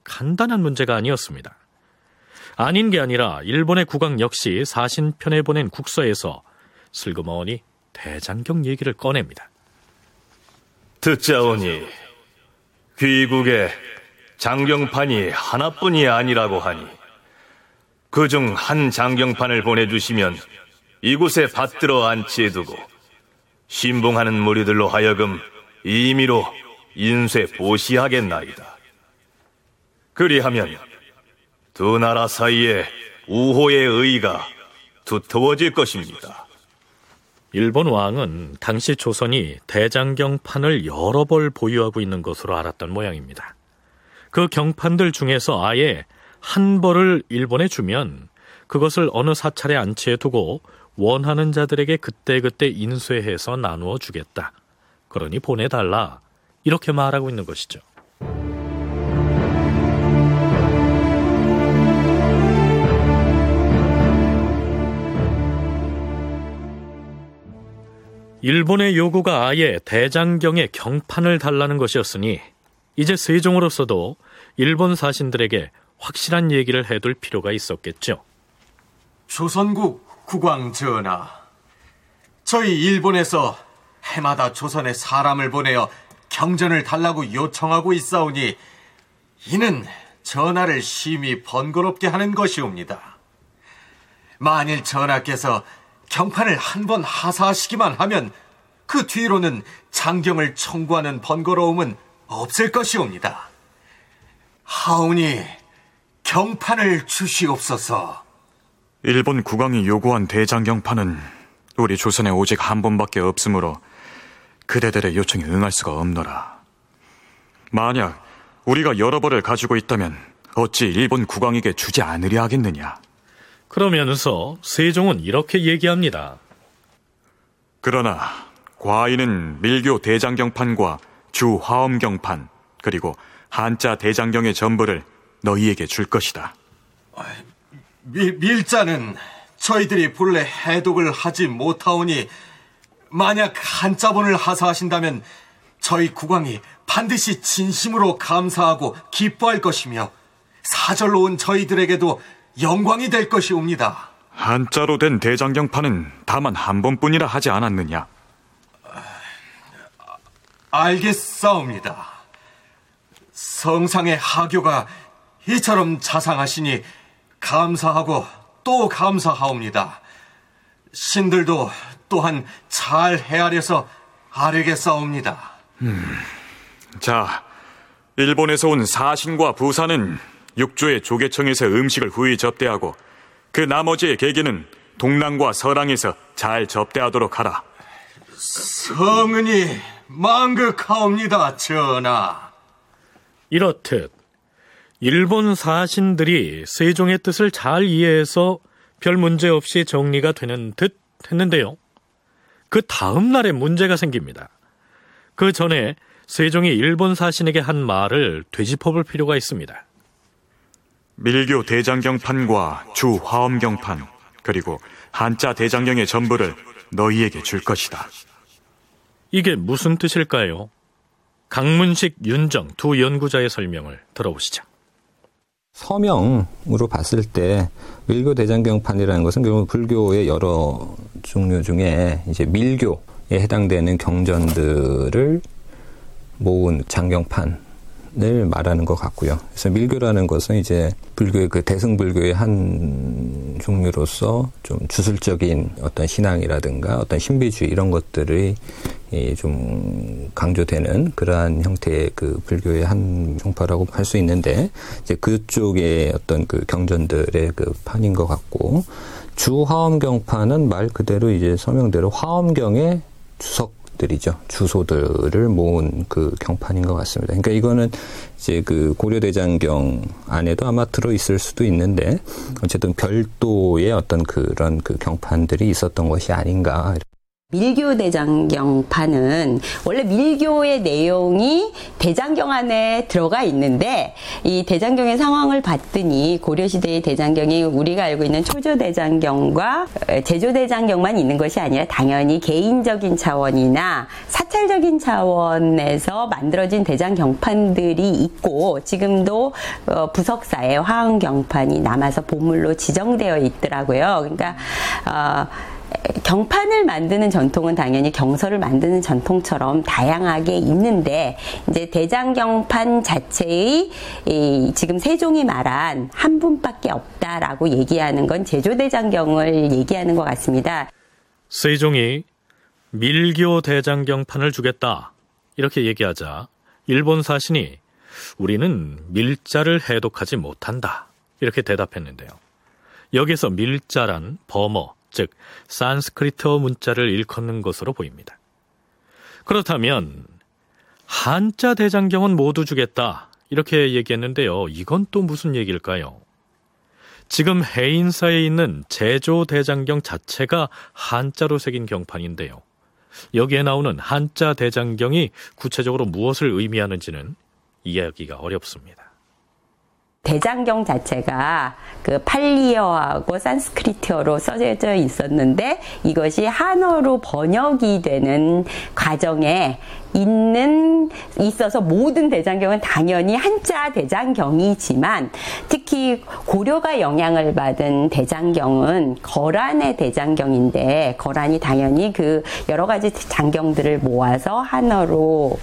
간단한 문제가 아니었습니다. 아닌 게 아니라 일본의 국왕 역시 사신편에 보낸 국서에서 슬그머니 대장경 얘기를 꺼냅니다. 듣자오니 귀국에 장경판이 하나뿐이 아니라고 하니 그 중 한 장경판을 보내주시면 이곳에 받들어 안치해두고 신봉하는 무리들로 하여금 임의로 인쇄 보시하겠나이다. 그리하면 두 나라 사이에 우호의 의가 두터워질 것입니다. 일본 왕은 당시 조선이 대장경판을 여러 벌 보유하고 있는 것으로 알았던 모양입니다. 그 경판들 중에서 아예 한 벌을 일본에 주면 그것을 어느 사찰에 안치해 두고 원하는 자들에게 그때그때 인쇄해서 나누어 주겠다. 그러니 보내달라. 이렇게 말하고 있는 것이죠. 일본의 요구가 아예 대장경의 경판을 달라는 것이었으니 이제 세종으로서도 일본 사신들에게 확실한 얘기를 해둘 필요가 있었겠죠. 조선국 국왕 전하, 저희 일본에서 해마다 조선에 사람을 보내어 경전을 달라고 요청하고 있사오니 이는 전하를 심히 번거롭게 하는 것이옵니다. 만일 전하께서 경판을 한 번 하사하시기만 하면 그 뒤로는 장경을 청구하는 번거로움은 없을 것이옵니다. 하오니 경판을 주시옵소서. 일본 국왕이 요구한 대장경판은 우리 조선에 오직 한 번밖에 없으므로 그대들의 요청에 응할 수가 없노라. 만약 우리가 여러 벌을 가지고 있다면 어찌 일본 국왕에게 주지 않으려 하겠느냐? 그러면서 세종은 이렇게 얘기합니다. 그러나 과인은 밀교 대장경판과 주 화엄경판 그리고 한자 대장경의 전부를 너희에게 줄 것이다. 밀, 밀자는 저희들이 본래 해독을 하지 못하오니 만약 한자본을 하사하신다면 저희 국왕이 반드시 진심으로 감사하고 기뻐할 것이며 사절로 온 저희들에게도 영광이 될 것이옵니다. 한자로 된 대장경판은 다만 한 번뿐이라 하지 않았느냐? 알겠사옵니다. 성상의 하교가 이처럼 자상하시니 감사하고 또 감사하옵니다. 신들도 또한 잘 헤아려서 아뢰겠사옵니다. 음, 자, 일본에서 온 사신과 부사는 육조의 조계청에서 음식을 후히 접대하고 그 나머지의 계기는 동남과 서랑에서 잘 접대하도록 하라. 성은이 망극하옵니다, 전하. 이렇듯 일본 사신들이 세종의 뜻을 잘 이해해서 별 문제 없이 정리가 되는 듯 했는데요. 그 다음 날에 문제가 생깁니다. 그 전에 세종이 일본 사신에게 한 말을 되짚어볼 필요가 있습니다. 밀교 대장경판과 주 화엄경판 그리고 한자 대장경의 전부를 너희에게 줄 것이다. 이게 무슨 뜻일까요? 강문식, 윤정 두 연구자의 설명을 들어보시죠. 서명으로 봤을 때 밀교 대장경판이라는 것은 결국 불교의 여러 종류 중에 이제 밀교에 해당되는 경전들을 모은 장경판 을 말하는 것 같고요. 그래서 밀교라는 것은 이제 불교의 그 대승불교의 한 종류로서 좀 주술적인 어떤 신앙이라든가 어떤 신비주의 이런 것들이 좀 강조되는 그러한 형태의 그 불교의 한 종파라고 할 수 있는데 이제 그쪽의 어떤 그 경전들의 그 판인 것 같고 주화엄경판은 말 그대로 이제 서명대로 화엄경의 주석 들이죠 주소들을 모은 그 경판인 것 같습니다. 그러니까 이거는 이제 그 고려대장경 안에도 아마 들어 있을 수도 있는데 어쨌든 별도의 어떤 그런 그 경판들이 있었던 것이 아닌가. 밀교 대장경판은 원래 밀교의 내용이 대장경 안에 들어가 있는데 이 대장경의 상황을 봤더니 고려시대의 대장경이 우리가 알고 있는 초조대장경과 제조대장경만 있는 것이 아니라 당연히 개인적인 차원이나 사찰적인 차원에서 만들어진 대장경판들이 있고 지금도 어, 부석사에 화흥경판이 남아서 보물로 지정되어 있더라고요. 그러니까 어, 경판을 만드는 전통은 당연히 경서를 만드는 전통처럼 다양하게 있는데 이제 대장경판 자체의 지금 세종이 말한 한 분밖에 없다라고 얘기하는 건 제조대장경을 얘기하는 것 같습니다. 세종이 밀교 대장경판을 주겠다 이렇게 얘기하자 일본 사신이 우리는 밀자를 해독하지 못한다 이렇게 대답했는데요. 여기서 밀자란 범어 즉 산스크리트어 문자를 일컫는 것으로 보입니다. 그렇다면 한자 대장경은 모두 주겠다 이렇게 얘기했는데요. 이건 또 무슨 얘기일까요? 지금 해인사에 있는 제조 대장경 자체가 한자로 새긴 경판인데요. 여기에 나오는 한자 대장경이 구체적으로 무엇을 의미하는지는 이해하기가 어렵습니다. 대장경 자체가 그 팔리어하고 산스크리트어로 써져 있었는데 이것이 한어로 번역이 되는 과정에 있는 있어서 모든 대장경은 당연히 한자 대장경이지만 특히 고려가 영향을 받은 대장경은 거란의 대장경인데 거란이 당연히 그 여러 가지 장경들을 모아서 한어로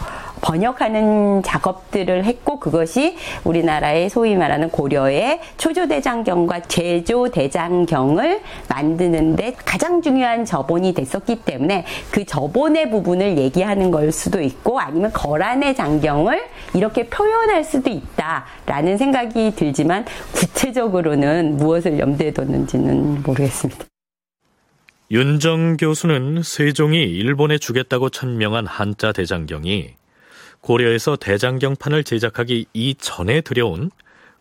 번역하는 작업들을 했고 그것이 우리나라의 소위 말하는 고려의 초조대장경과 제조대장경을 만드는데 가장 중요한 저본이 됐었기 때문에 그 저본의 부분을 얘기하는 걸 수도 있고 아니면 거란의 장경을 이렇게 표현할 수도 있다라는 생각이 들지만 구체적으로는 무엇을 염두에 뒀는지는 모르겠습니다. 윤정 교수는 세종이 일본에 주겠다고 천명한 한자 대장경이 고려에서 대장경판을 제작하기 이전에 들여온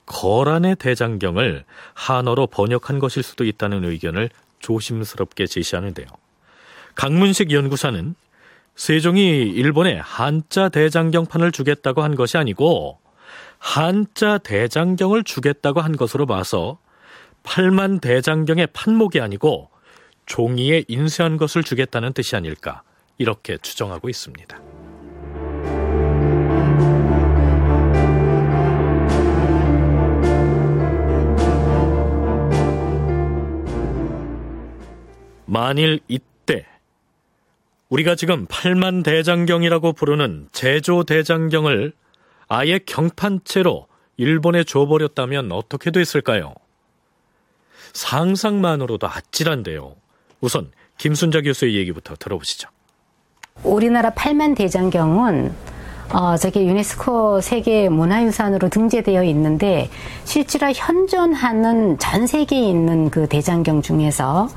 거란의 대장경을 한어로 번역한 것일 수도 있다는 의견을 조심스럽게 제시하는데요. 강문식 연구사는 세종이 일본에 한자 대장경판을 주겠다고 한 것이 아니고 한자 대장경을 주겠다고 한 것으로 봐서 8만 대장경의 판목이 아니고 종이에 인쇄한 것을 주겠다는 뜻이 아닐까 이렇게 추정하고 있습니다. 만일 이때 우리가 지금 8만 대장경이라고 부르는 제조 대장경을 아예 경판체로 일본에 줘버렸다면 어떻게 됐을까요? 상상만으로도 아찔한데요. 우선 김순자 교수의 얘기부터 들어보시죠. 우리나라 8만 대장경은 어, 저게 유네스코 세계 문화유산으로 등재되어 있는데 실제로 현존하는 전 세계에 있는 그 대장경 중에서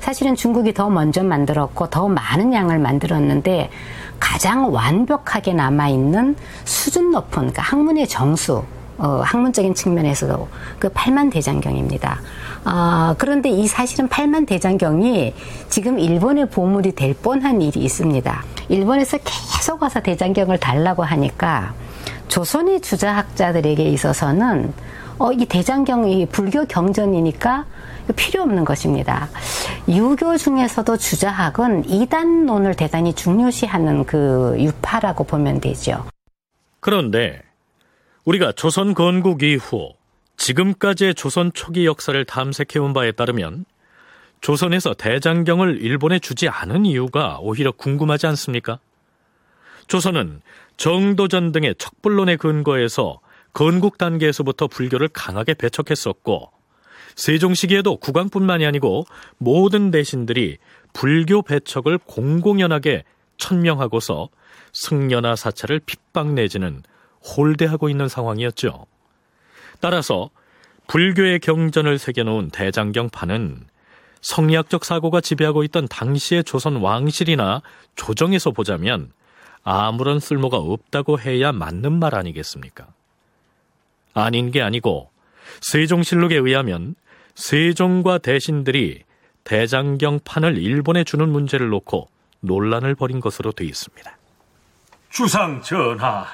사실은 중국이 더 먼저 만들었고 더 많은 양을 만들었는데 가장 완벽하게 남아있는 수준 높은 그러니까 학문의 정수 어, 학문적인 측면에서도 그 팔만 대장경입니다. 아, 그런데 이 사실은 팔만 대장경이 지금 일본의 보물이 될 뻔한 일이 있습니다. 일본에서 계속 와서 대장경을 달라고 하니까 조선의 주자학자들에게 있어서는 어, 이 대장경이 불교 경전이니까 필요 없는 것입니다. 유교 중에서도 주자학은 이단론을 대단히 중요시하는 그 유파라고 보면 되죠. 그런데 우리가 조선 건국 이후 지금까지의 조선 초기 역사를 탐색해온 바에 따르면 조선에서 대장경을 일본에 주지 않은 이유가 오히려 궁금하지 않습니까? 조선은 정도전 등의 척불론에 근거해서 건국 단계에서부터 불교를 강하게 배척했었고 세종 시기에도 국왕뿐만이 아니고 모든 대신들이 불교 배척을 공공연하게 천명하고서 승려나 사찰을 핍박 내지는 홀대하고 있는 상황이었죠. 따라서 불교의 경전을 새겨놓은 대장경판은 성리학적 사고가 지배하고 있던 당시의 조선 왕실이나 조정에서 보자면 아무런 쓸모가 없다고 해야 맞는 말 아니겠습니까? 아닌 게 아니고 세종실록에 의하면 세종과 대신들이 대장경판을 일본에 주는 문제를 놓고 논란을 벌인 것으로 되어 있습니다. 주상 전하,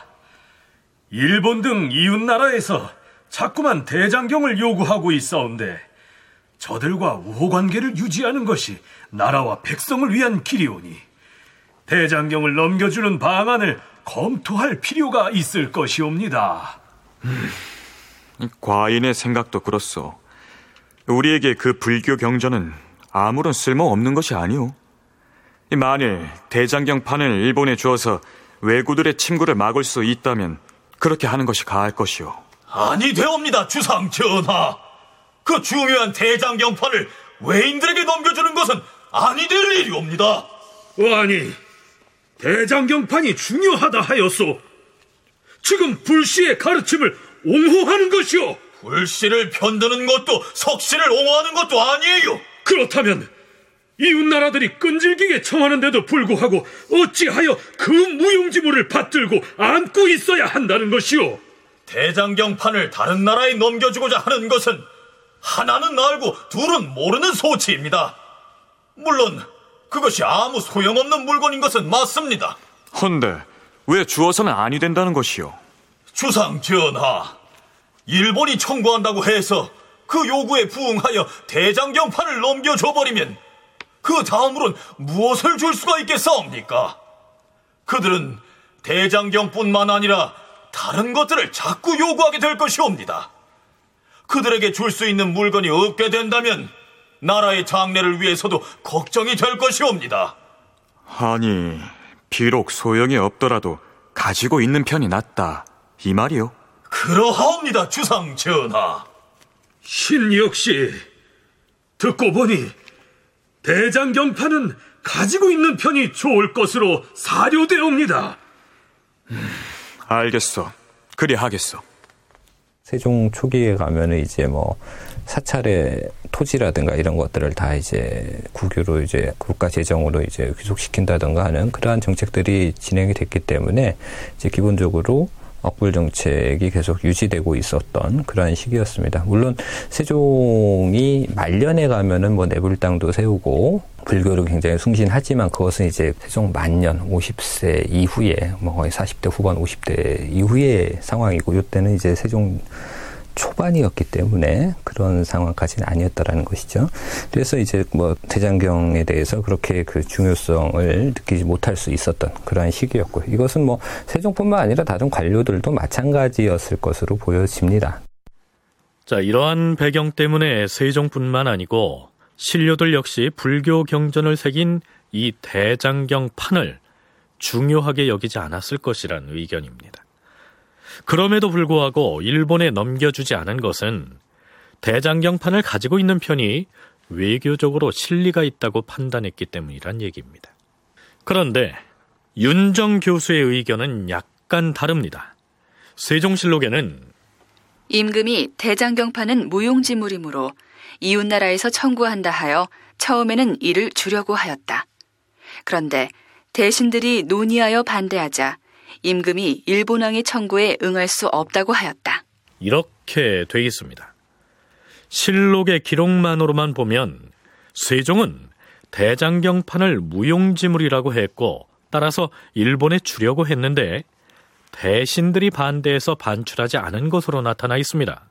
일본 등 이웃 나라에서 자꾸만 대장경을 요구하고 있어온데 저들과 우호 관계를 유지하는 것이 나라와 백성을 위한 길이오니 대장경을 넘겨주는 방안을 검토할 필요가 있을 것이옵니다. 음, 과인의 생각도 그렇소. 우리에게 그 불교 경전은 아무런 쓸모 없는 것이 아니오. 만일 대장경판을 일본에 주어서 왜구들의 침구를 막을 수 있다면 그렇게 하는 것이 가할 것이오. 아니 되옵니다, 주상 전하. 그 중요한 대장경판을 외인들에게 넘겨주는 것은 아니 될 일이옵니다. 아니, 대장경판이 중요하다 하였소. 지금 불씨의 가르침을 옹호하는 것이오. 불씨를 편드는 것도 석씨를 옹호하는 것도 아니에요. 그렇다면 이웃 나라들이 끈질기게 청하는데도 불구하고 어찌하여 그 무용지물을 받들고 안고 있어야 한다는 것이오? 대장경판을 다른 나라에 넘겨주고자 하는 것은 하나는 알고 둘은 모르는 소치입니다. 물론 그것이 아무 소용없는 물건인 것은 맞습니다. 헌데 왜 주어서는 아니 된다는 것이오? 주상 전하, 일본이 청구한다고 해서 그 요구에 부응하여 대장경판을 넘겨줘 버리면 그 다음으론 무엇을 줄 수가 있겠사옵니까? 그들은 대장경뿐만 아니라 다른 것들을 자꾸 요구하게 될 것이옵니다. 그들에게 줄 수 있는 물건이 없게 된다면 나라의 장래를 위해서도 걱정이 될 것이옵니다. 아니, 비록 소용이 없더라도 가지고 있는 편이 낫다. 이 말이요? 그러하옵니다, 주상 전하. 신 역시 듣고 보니 대장경판은 가지고 있는 편이 좋을 것으로 사료되옵니다. 음, 알겠어. 그리 하겠어. 세종 초기에 가면은 이제 뭐 사찰의 토지라든가 이런 것들을 다 이제 국유로 이제 국가 재정으로 이제 귀속시킨다든가 하는 그러한 정책들이 진행이 됐기 때문에 이제 기본적으로 억불 정책이 계속 유지되고 있었던 그러한 시기였습니다. 물론 세종이 말년에 가면은 뭐 내불 땅도 세우고 불교를 굉장히 숭신하지만 그것은 이제 세종 만년 50세 이후에 뭐 거의 40대 후반 50대 이후의 상황이고 이때는 이제 세종 초반이었기 때문에 그런 상황까지는 아니었다라는 것이죠. 그래서 이제 뭐 대장경에 대해서 그렇게 그 중요성을 느끼지 못할 수 있었던 그러한 시기였고 이것은 뭐 세종뿐만 아니라 다른 관료들도 마찬가지였을 것으로 보여집니다. 자, 이러한 배경 때문에 세종뿐만 아니고 신료들 역시 불교 경전을 새긴 이 대장경 판을 중요하게 여기지 않았을 것이란 의견입니다. 그럼에도 불구하고 일본에 넘겨주지 않은 것은 대장경판을 가지고 있는 편이 외교적으로 실리가 있다고 판단했기 때문이란 얘기입니다. 그런데 윤정 교수의 의견은 약간 다릅니다. 세종실록에는 임금이 대장경판은 무용지물이므로 이웃나라에서 청구한다 하여 처음에는 이를 주려고 하였다. 그런데 대신들이 논의하여 반대하자 임금이 일본왕의 청구에 응할 수 없다고 하였다. 이렇게 돼 있습니다. 실록의 기록만으로만 보면 세종은 대장경판을 무용지물이라고 했고 따라서 일본에 주려고 했는데 대신들이 반대해서 반출하지 않은 것으로 나타나 있습니다.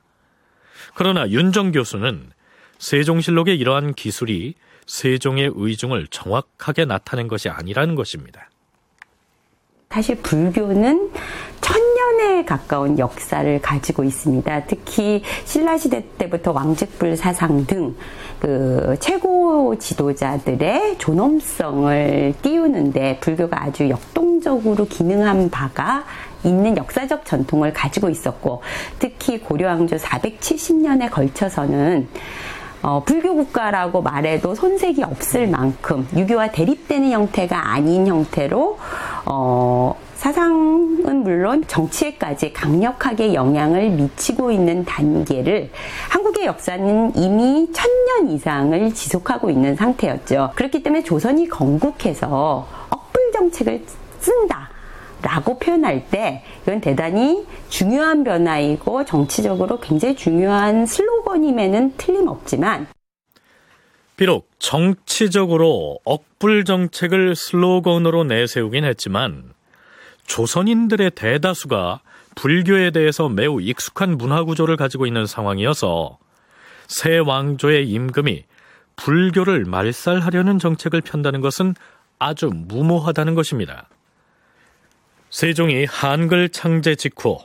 그러나 윤정 교수는 세종실록의 이러한 기술이 세종의 의중을 정확하게 나타낸 것이 아니라는 것입니다. 사실 불교는 천년에 가까운 역사를 가지고 있습니다. 특히 신라시대 때부터 왕직불 사상 등 그 최고 지도자들의 존엄성을 띄우는데 불교가 아주 역동적으로 기능한 바가 있는 역사적 전통을 가지고 있었고 특히 고려왕조 470년에 걸쳐서는 어, 불교 국가라고 말해도 손색이 없을 만큼 유교와 대립되는 형태가 아닌 형태로 어, 사상은 물론 정치에까지 강력하게 영향을 미치고 있는 단계를 한국의 역사는 이미 천년 이상을 지속하고 있는 상태였죠. 그렇기 때문에 조선이 건국해서 억불 정책을 쓴다. 라고 표현할 때 이건 대단히 중요한 변화이고 정치적으로 굉장히 중요한 슬로건임에는 틀림없지만 비록 정치적으로 억불 정책을 슬로건으로 내세우긴 했지만 조선인들의 대다수가 불교에 대해서 매우 익숙한 문화 구조를 가지고 있는 상황이어서 새 왕조의 임금이 불교를 말살하려는 정책을 편다는 것은 아주 무모하다는 것입니다. 세종이 한글 창제 직후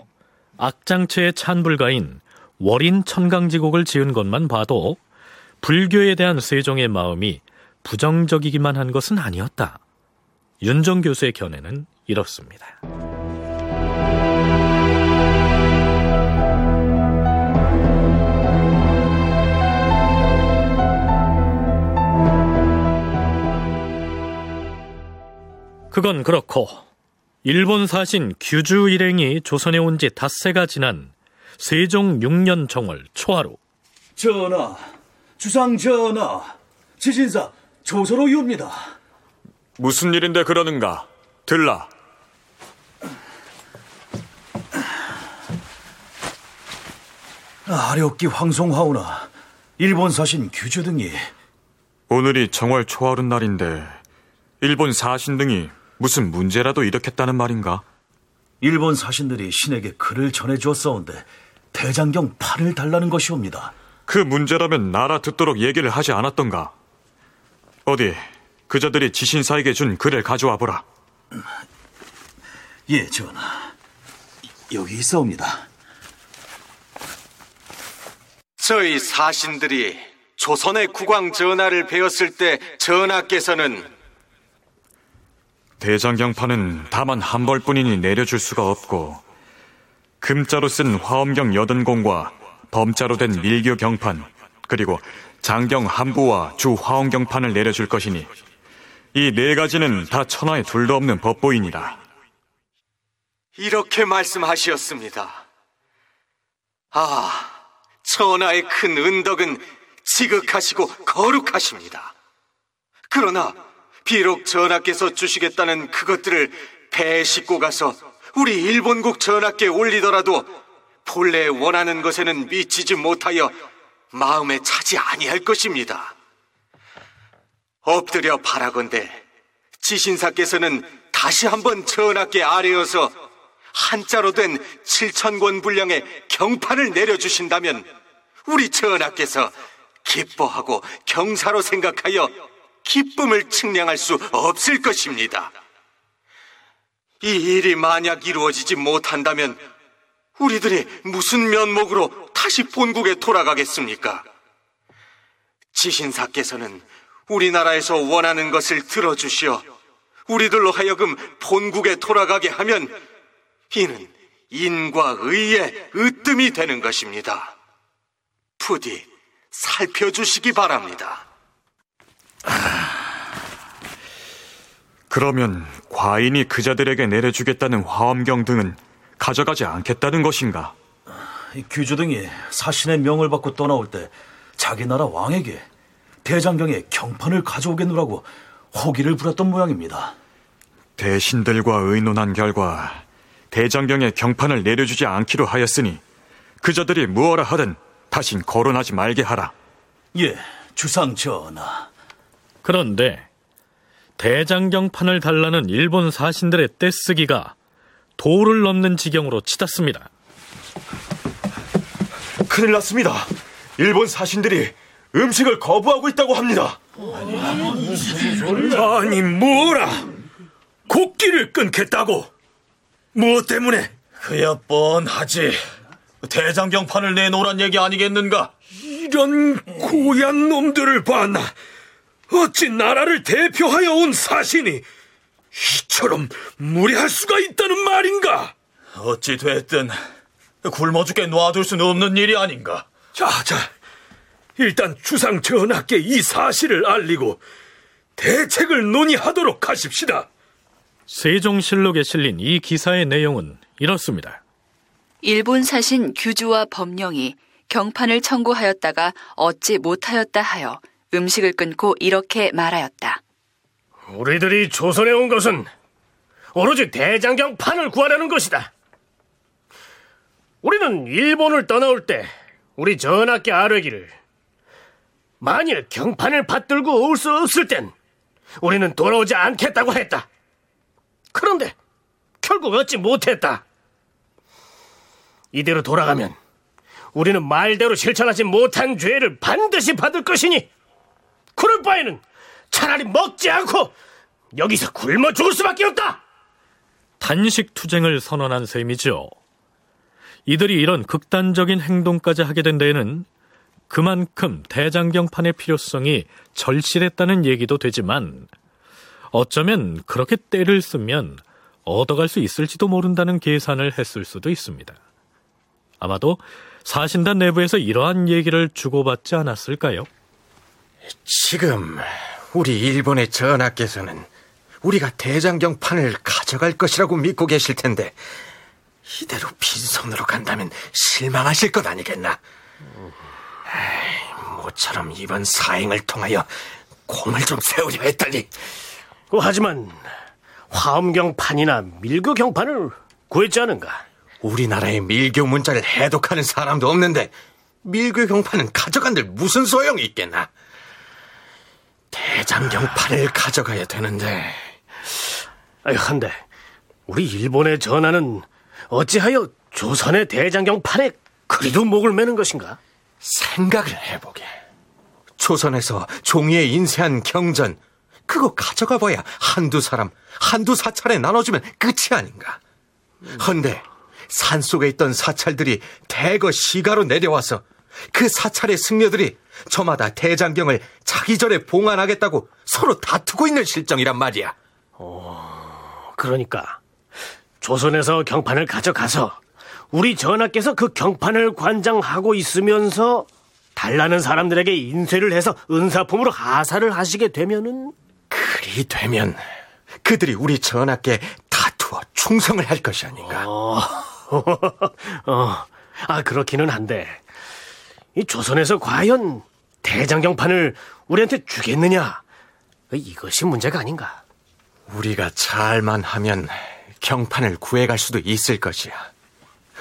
악장체의 찬불가인 월인 천강지곡을 지은 것만 봐도 불교에 대한 세종의 마음이 부정적이기만 한 것은 아니었다. 윤정 교수의 견해는 이렇습니다. 그건 그렇고 일본 사신 규주 일행이 조선에 온 지 닷새가 지난 세종 6년 정월 초하루 전하, 주상 전하, 지신사 조서로이옵니다. 무슨 일인데 그러는가? 들라. 아렵기 황송하오나 일본 사신 규주 등이 오늘이 정월 초하룻 날인데 일본 사신 등이 무슨 문제라도 일으켰다는 말인가? 일본 사신들이 신에게 글을 전해주었사온데 대장경 판을 달라는 것이옵니다. 그 문제라면 나라 듣도록 얘기를 하지 않았던가? 어디 그자들이 지신사에게 준 글을 가져와 보라. 예, 전하. 여기 있사옵니다. 저희 사신들이 조선의 국왕 전하를 배웠을 때 전하께서는 대장경판은 다만 한 벌뿐이니 내려줄 수가 없고 금자로 쓴 화엄경 여든공과 범자로 된 밀교 경판 그리고 장경 한부와 주 화엄경판을 내려줄 것이니 이 네 가지는 다 천하에 둘도 없는 법보이니라. 이렇게 말씀하시었습니다. 아, 천하의 큰 은덕은 지극하시고 거룩하십니다. 그러나 비록 전하께서 주시겠다는 그것들을 배에 싣고 가서 우리 일본국 전하께 올리더라도 본래 원하는 것에는 미치지 못하여 마음에 차지 아니할 것입니다. 엎드려 바라건대 지신사께서는 다시 한번 전하께 아뢰어서 한자로 된 7천권 분량의 경판을 내려주신다면 우리 전하께서 기뻐하고 경사로 생각하여 기쁨을 측량할 수 없을 것입니다. 이 일이 만약 이루어지지 못한다면 우리들이 무슨 면목으로 다시 본국에 돌아가겠습니까? 지신사께서는 우리나라에서 원하는 것을 들어주시어 우리들로 하여금 본국에 돌아가게 하면 이는 인과 의의 으뜸이 되는 것입니다. 부디 살펴주시기 바랍니다. 그러면 과인이 그자들에게 내려주겠다는 화엄경 등은 가져가지 않겠다는 것인가? 규주 등이 사신의 명을 받고 떠나올 때 자기 나라 왕에게 대장경의 경판을 가져오겠노라고 호기를 부렸던 모양입니다. 대신들과 의논한 결과 대장경의 경판을 내려주지 않기로 하였으니 그자들이 무엇라 하든 다신 거론하지 말게 하라. 예, 주상 전하. 그런데 대장경판을 달라는 일본 사신들의 떼쓰기가 도를 넘는 지경으로 치닫습니다. 큰일 났습니다. 일본 사신들이 음식을 거부하고 있다고 합니다. 아니 뭐라? 곡기를 끊겠다고? 무엇 때문에? 그야 뻔하지. 대장경판을 내놓으란 얘기 아니겠는가? 이런 고얀 놈들을 봤나? 어찌 나라를 대표하여 온 사신이 이처럼 무례할 수가 있다는 말인가? 어찌 됐든 굶어 죽게 놔둘 수는 없는 일이 아닌가? 자, 자, 일단 주상 전하께 이 사실을 알리고 대책을 논의하도록 하십시다. 세종실록에 실린 이 기사의 내용은 이렇습니다. 일본 사신 규주와 법령이 경판을 청구하였다가 얻지 못하였다 하여 음식을 끊고 이렇게 말하였다. 우리들이 조선에 온 것은 오로지 대장경 판을 구하려는 것이다. 우리는 일본을 떠나올 때 우리 전하께 아뢰기를 만일 경판을 받들고 올 수 없을 땐 우리는 돌아오지 않겠다고 했다. 그런데 결국 얻지 못했다. 이대로 돌아가면 우리는 말대로 실천하지 못한 죄를 반드시 받을 것이니 그럴 바에는 차라리 먹지 않고 여기서 굶어 죽을 수밖에 없다. 단식 투쟁을 선언한 셈이죠. 이들이 이런 극단적인 행동까지 하게 된 데에는 그만큼 대장경판의 필요성이 절실했다는 얘기도 되지만 어쩌면 그렇게 때를 쓰면 얻어갈 수 있을지도 모른다는 계산을 했을 수도 있습니다. 아마도 사신단 내부에서 이러한 얘기를 주고받지 않았을까요? 지금 우리 일본의 전하께서는 우리가 대장경판을 가져갈 것이라고 믿고 계실 텐데 이대로 빈손으로 간다면 실망하실 것 아니겠나? 에이, 모처럼 이번 사행을 통하여 공을 좀 세우려 했더니 하지만 화엄경판이나 밀교경판을 구했지 않은가? 우리나라의 밀교 문자를 해독하는 사람도 없는데 밀교 경판은 가져간들 무슨 소용이 있겠나? 대장경판을 가져가야 되는데. 아이, 한데 우리 일본의 전하는 어찌하여 조선의 대장경판에 그리도 목을 매는 것인가? 생각을 해보게. 조선에서 종이에 인쇄한 경전, 그거 가져가 봐야 한두 사람, 한두 사찰에 나눠주면 끝이 아닌가. 헌데, 산속에 있던 사찰들이 대거 시가로 내려와서 그 사찰의 승려들이 저마다 대장경을 자기 전에 봉안하겠다고 서로 다투고 있는 실정이란 말이야. 어, 그러니까 조선에서 경판을 가져가서 우리 전하께서 그 경판을 관장하고 있으면서 달라는 사람들에게 인쇄를 해서 은사품으로 하사를 하시게 되면은 그리 되면 그들이 우리 전하께 다투어 충성을 할 것이 아닌가. 어, 어, 아 그렇기는 한데 이 조선에서 과연 대장경판을 우리한테 주겠느냐? 이것이 문제가 아닌가. 우리가 잘만 하면 경판을 구해갈 수도 있을 것이야.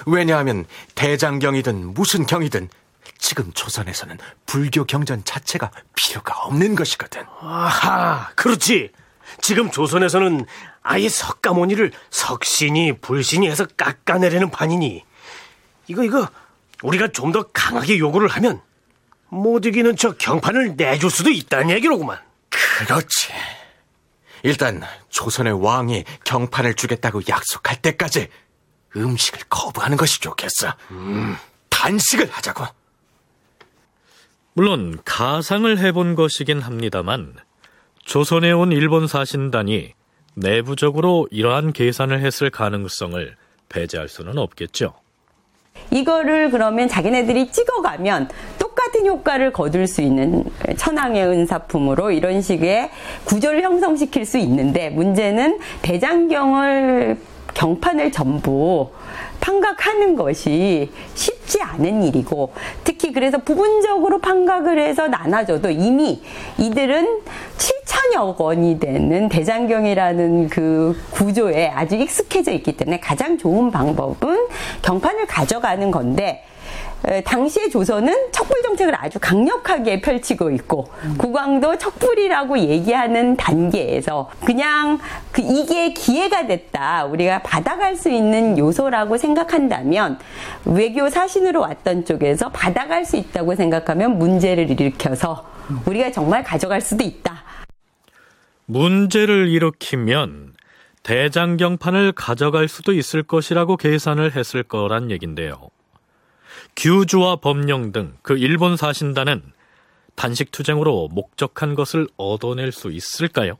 왜냐하면 대장경이든 무슨 경이든 지금 조선에서는 불교 경전 자체가 필요가 없는 것이거든. 아하, 그렇지. 지금 조선에서는 아예 석가모니를 석신이 불신이 해서 깎아내리는 판이니 이거 이거 우리가 좀 더 강하게 요구를 하면 못 이기는 저 경판을 내줄 수도 있다는 얘기로구만. 그렇지. 일단 조선의 왕이 경판을 주겠다고 약속할 때까지 음식을 거부하는 것이 좋겠어. 음, 단식을 하자고. 물론 가상을 해본 것이긴 합니다만 조선에 온 일본 사신단이 내부적으로 이러한 계산을 했을 가능성을 배제할 수는 없겠죠. 이거를 그러면 자기네들이 찍어가면 똑같은 효과를 거둘 수 있는 천황의 은사품으로 이런 식의 구조를 형성시킬 수 있는데 문제는 대장경을 경판을 전부 판각하는 것이 쉽지 않은 일이고 특히 그래서 부분적으로 판각을 해서 나눠줘도 이미 이들은 7천여 권이 되는 대장경이라는 그 구조에 아주 익숙해져 있기 때문에 가장 좋은 방법은 경판을 가져가는 건데 당시의 조선은 척불 정책을 아주 강력하게 펼치고 있고 국왕도 척불이라고 얘기하는 단계에서 그냥 그 이게 기회가 됐다 우리가 받아갈 수 있는 요소라고 생각한다면 외교 사신으로 왔던 쪽에서 받아갈 수 있다고 생각하면 문제를 일으켜서 우리가 정말 가져갈 수도 있다. 문제를 일으키면 대장경판을 가져갈 수도 있을 것이라고 계산을 했을 거란 얘긴데요. 규주와 법령 등 그 일본 사신단은 단식 투쟁으로 목적한 것을 얻어낼 수 있을까요?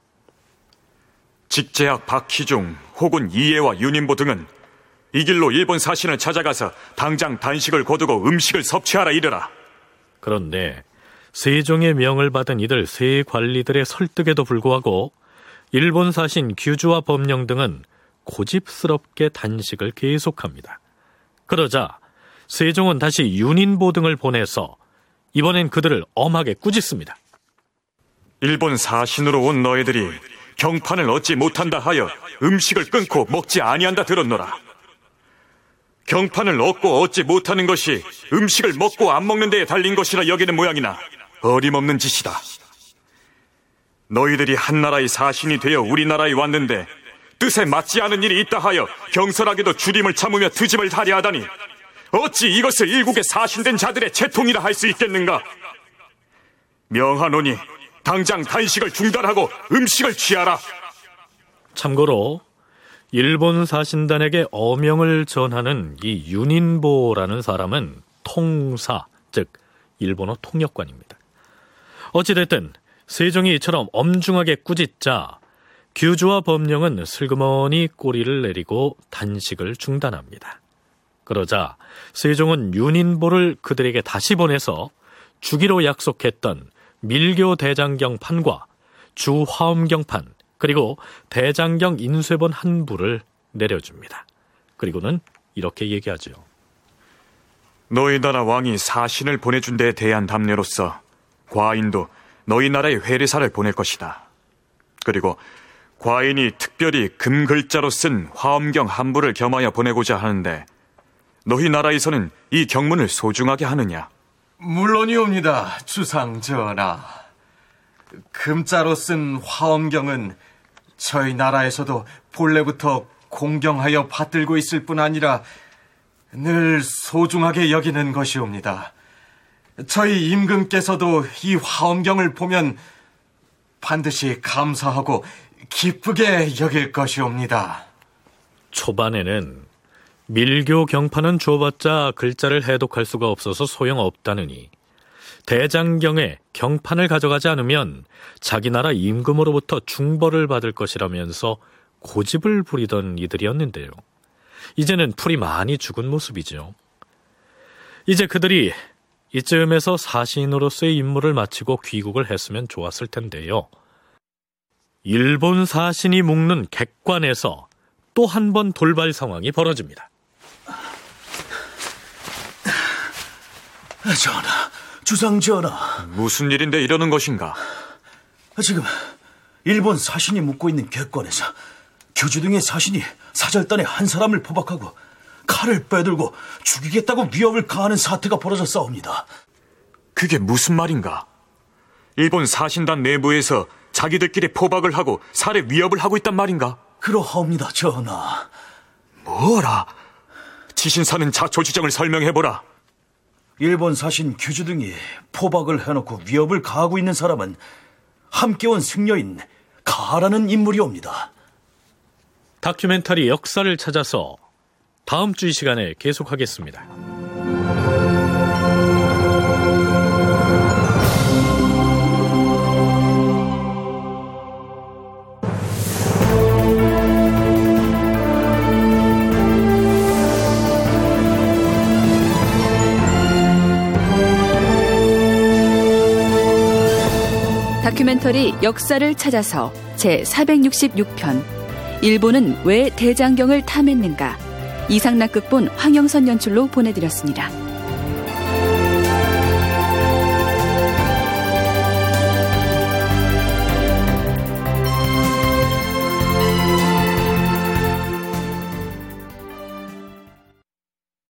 직제학 박희중 혹은 이해와 윤인보 등은 이 길로 일본 사신을 찾아가서 당장 단식을 거두고 음식을 섭취하라 이르라. 그런데 세종의 명을 받은 이들 세 관리들의 설득에도 불구하고 일본 사신 규주와 법령 등은 고집스럽게 단식을 계속합니다. 그러자 세종은 다시 윤인보 등을 보내서 이번엔 그들을 엄하게 꾸짖습니다. 일본 사신으로 온 너희들이 경판을 얻지 못한다 하여 음식을 끊고 먹지 아니한다 들었노라. 경판을 얻고 얻지 못하는 것이 음식을 먹고 안 먹는 데에 달린 것이라 여기는 모양이나 어림없는 짓이다. 너희들이 한나라의 사신이 되어 우리나라에 왔는데 뜻에 맞지 않은 일이 있다 하여 경솔하게도 주림을 참으며 트집을 다려 하다니 어찌 이것을 일국의 사신된 자들의 채통이라 할 수 있겠는가? 명하노니 당장 단식을 중단하고 음식을 취하라. 참고로 일본 사신단에게 어명을 전하는 이 윤인보라는 사람은 통사, 즉 일본어 통역관입니다. 어찌됐든 세종이 이처럼 엄중하게 꾸짖자 규주와 법령은 슬그머니 꼬리를 내리고 단식을 중단합니다. 그러자 세종은 윤인보를 그들에게 다시 보내서 주기로 약속했던 밀교 대장경 판과 주화엄경 판 그리고 대장경 인쇄본 한 부를 내려줍니다. 그리고는 이렇게 얘기하죠. 너희 나라 왕이 사신을 보내준 데에 대한 답례로서 과인도 너희 나라에 회례사를 보낼 것이다. 그리고 과인이 특별히 금글자로 쓴 화엄경 한 부를 겸하여 보내고자 하는데 너희 나라에서는 이 경문을 소중하게 하느냐? 물론이옵니다, 주상 전하. 금자로 쓴 화엄경은 저희 나라에서도 본래부터 공경하여 받들고 있을 뿐 아니라 늘 소중하게 여기는 것이옵니다. 저희 임금께서도 이 화엄경을 보면 반드시 감사하고 기쁘게 여길 것이옵니다. 초반에는 밀교 경판은 줘봤자 글자를 해독할 수가 없어서 소용없다느니 대장경에 경판을 가져가지 않으면 자기 나라 임금으로부터 중벌을 받을 것이라면서 고집을 부리던 이들이었는데요. 이제는 풀이 많이 죽은 모습이죠. 이제 그들이 이쯤에서 사신으로서의 임무를 마치고 귀국을 했으면 좋았을 텐데요. 일본 사신이 묵는 객관에서 또 한 번 돌발 상황이 벌어집니다. 전하, 주상 전하. 무슨 일인데 이러는 것인가? 지금 일본 사신이 묵고 있는 객관에서 교주 등의 사신이 사절단의 한 사람을 포박하고 칼을 빼들고 죽이겠다고 위협을 가하는 사태가 벌어졌사옵니다. 그게 무슨 말인가? 일본 사신단 내부에서 자기들끼리 포박을 하고 살해 위협을 하고 있단 말인가? 그러하옵니다, 전하. 뭐라? 지신사는 자초지정을 설명해보라. 일본 사신 규주 등이 포박을 해놓고 위협을 가하고 있는 사람은 함께 온 승려인 가라는 인물이옵니다. 다큐멘터리 역사를 찾아서 다음 주 이 시간에 계속하겠습니다. 다큐멘터리 역사를 찾아서 제 466편 일본은 왜 대장경을 탐했는가 이상락 극본 황영선 연출로 보내드렸습니다.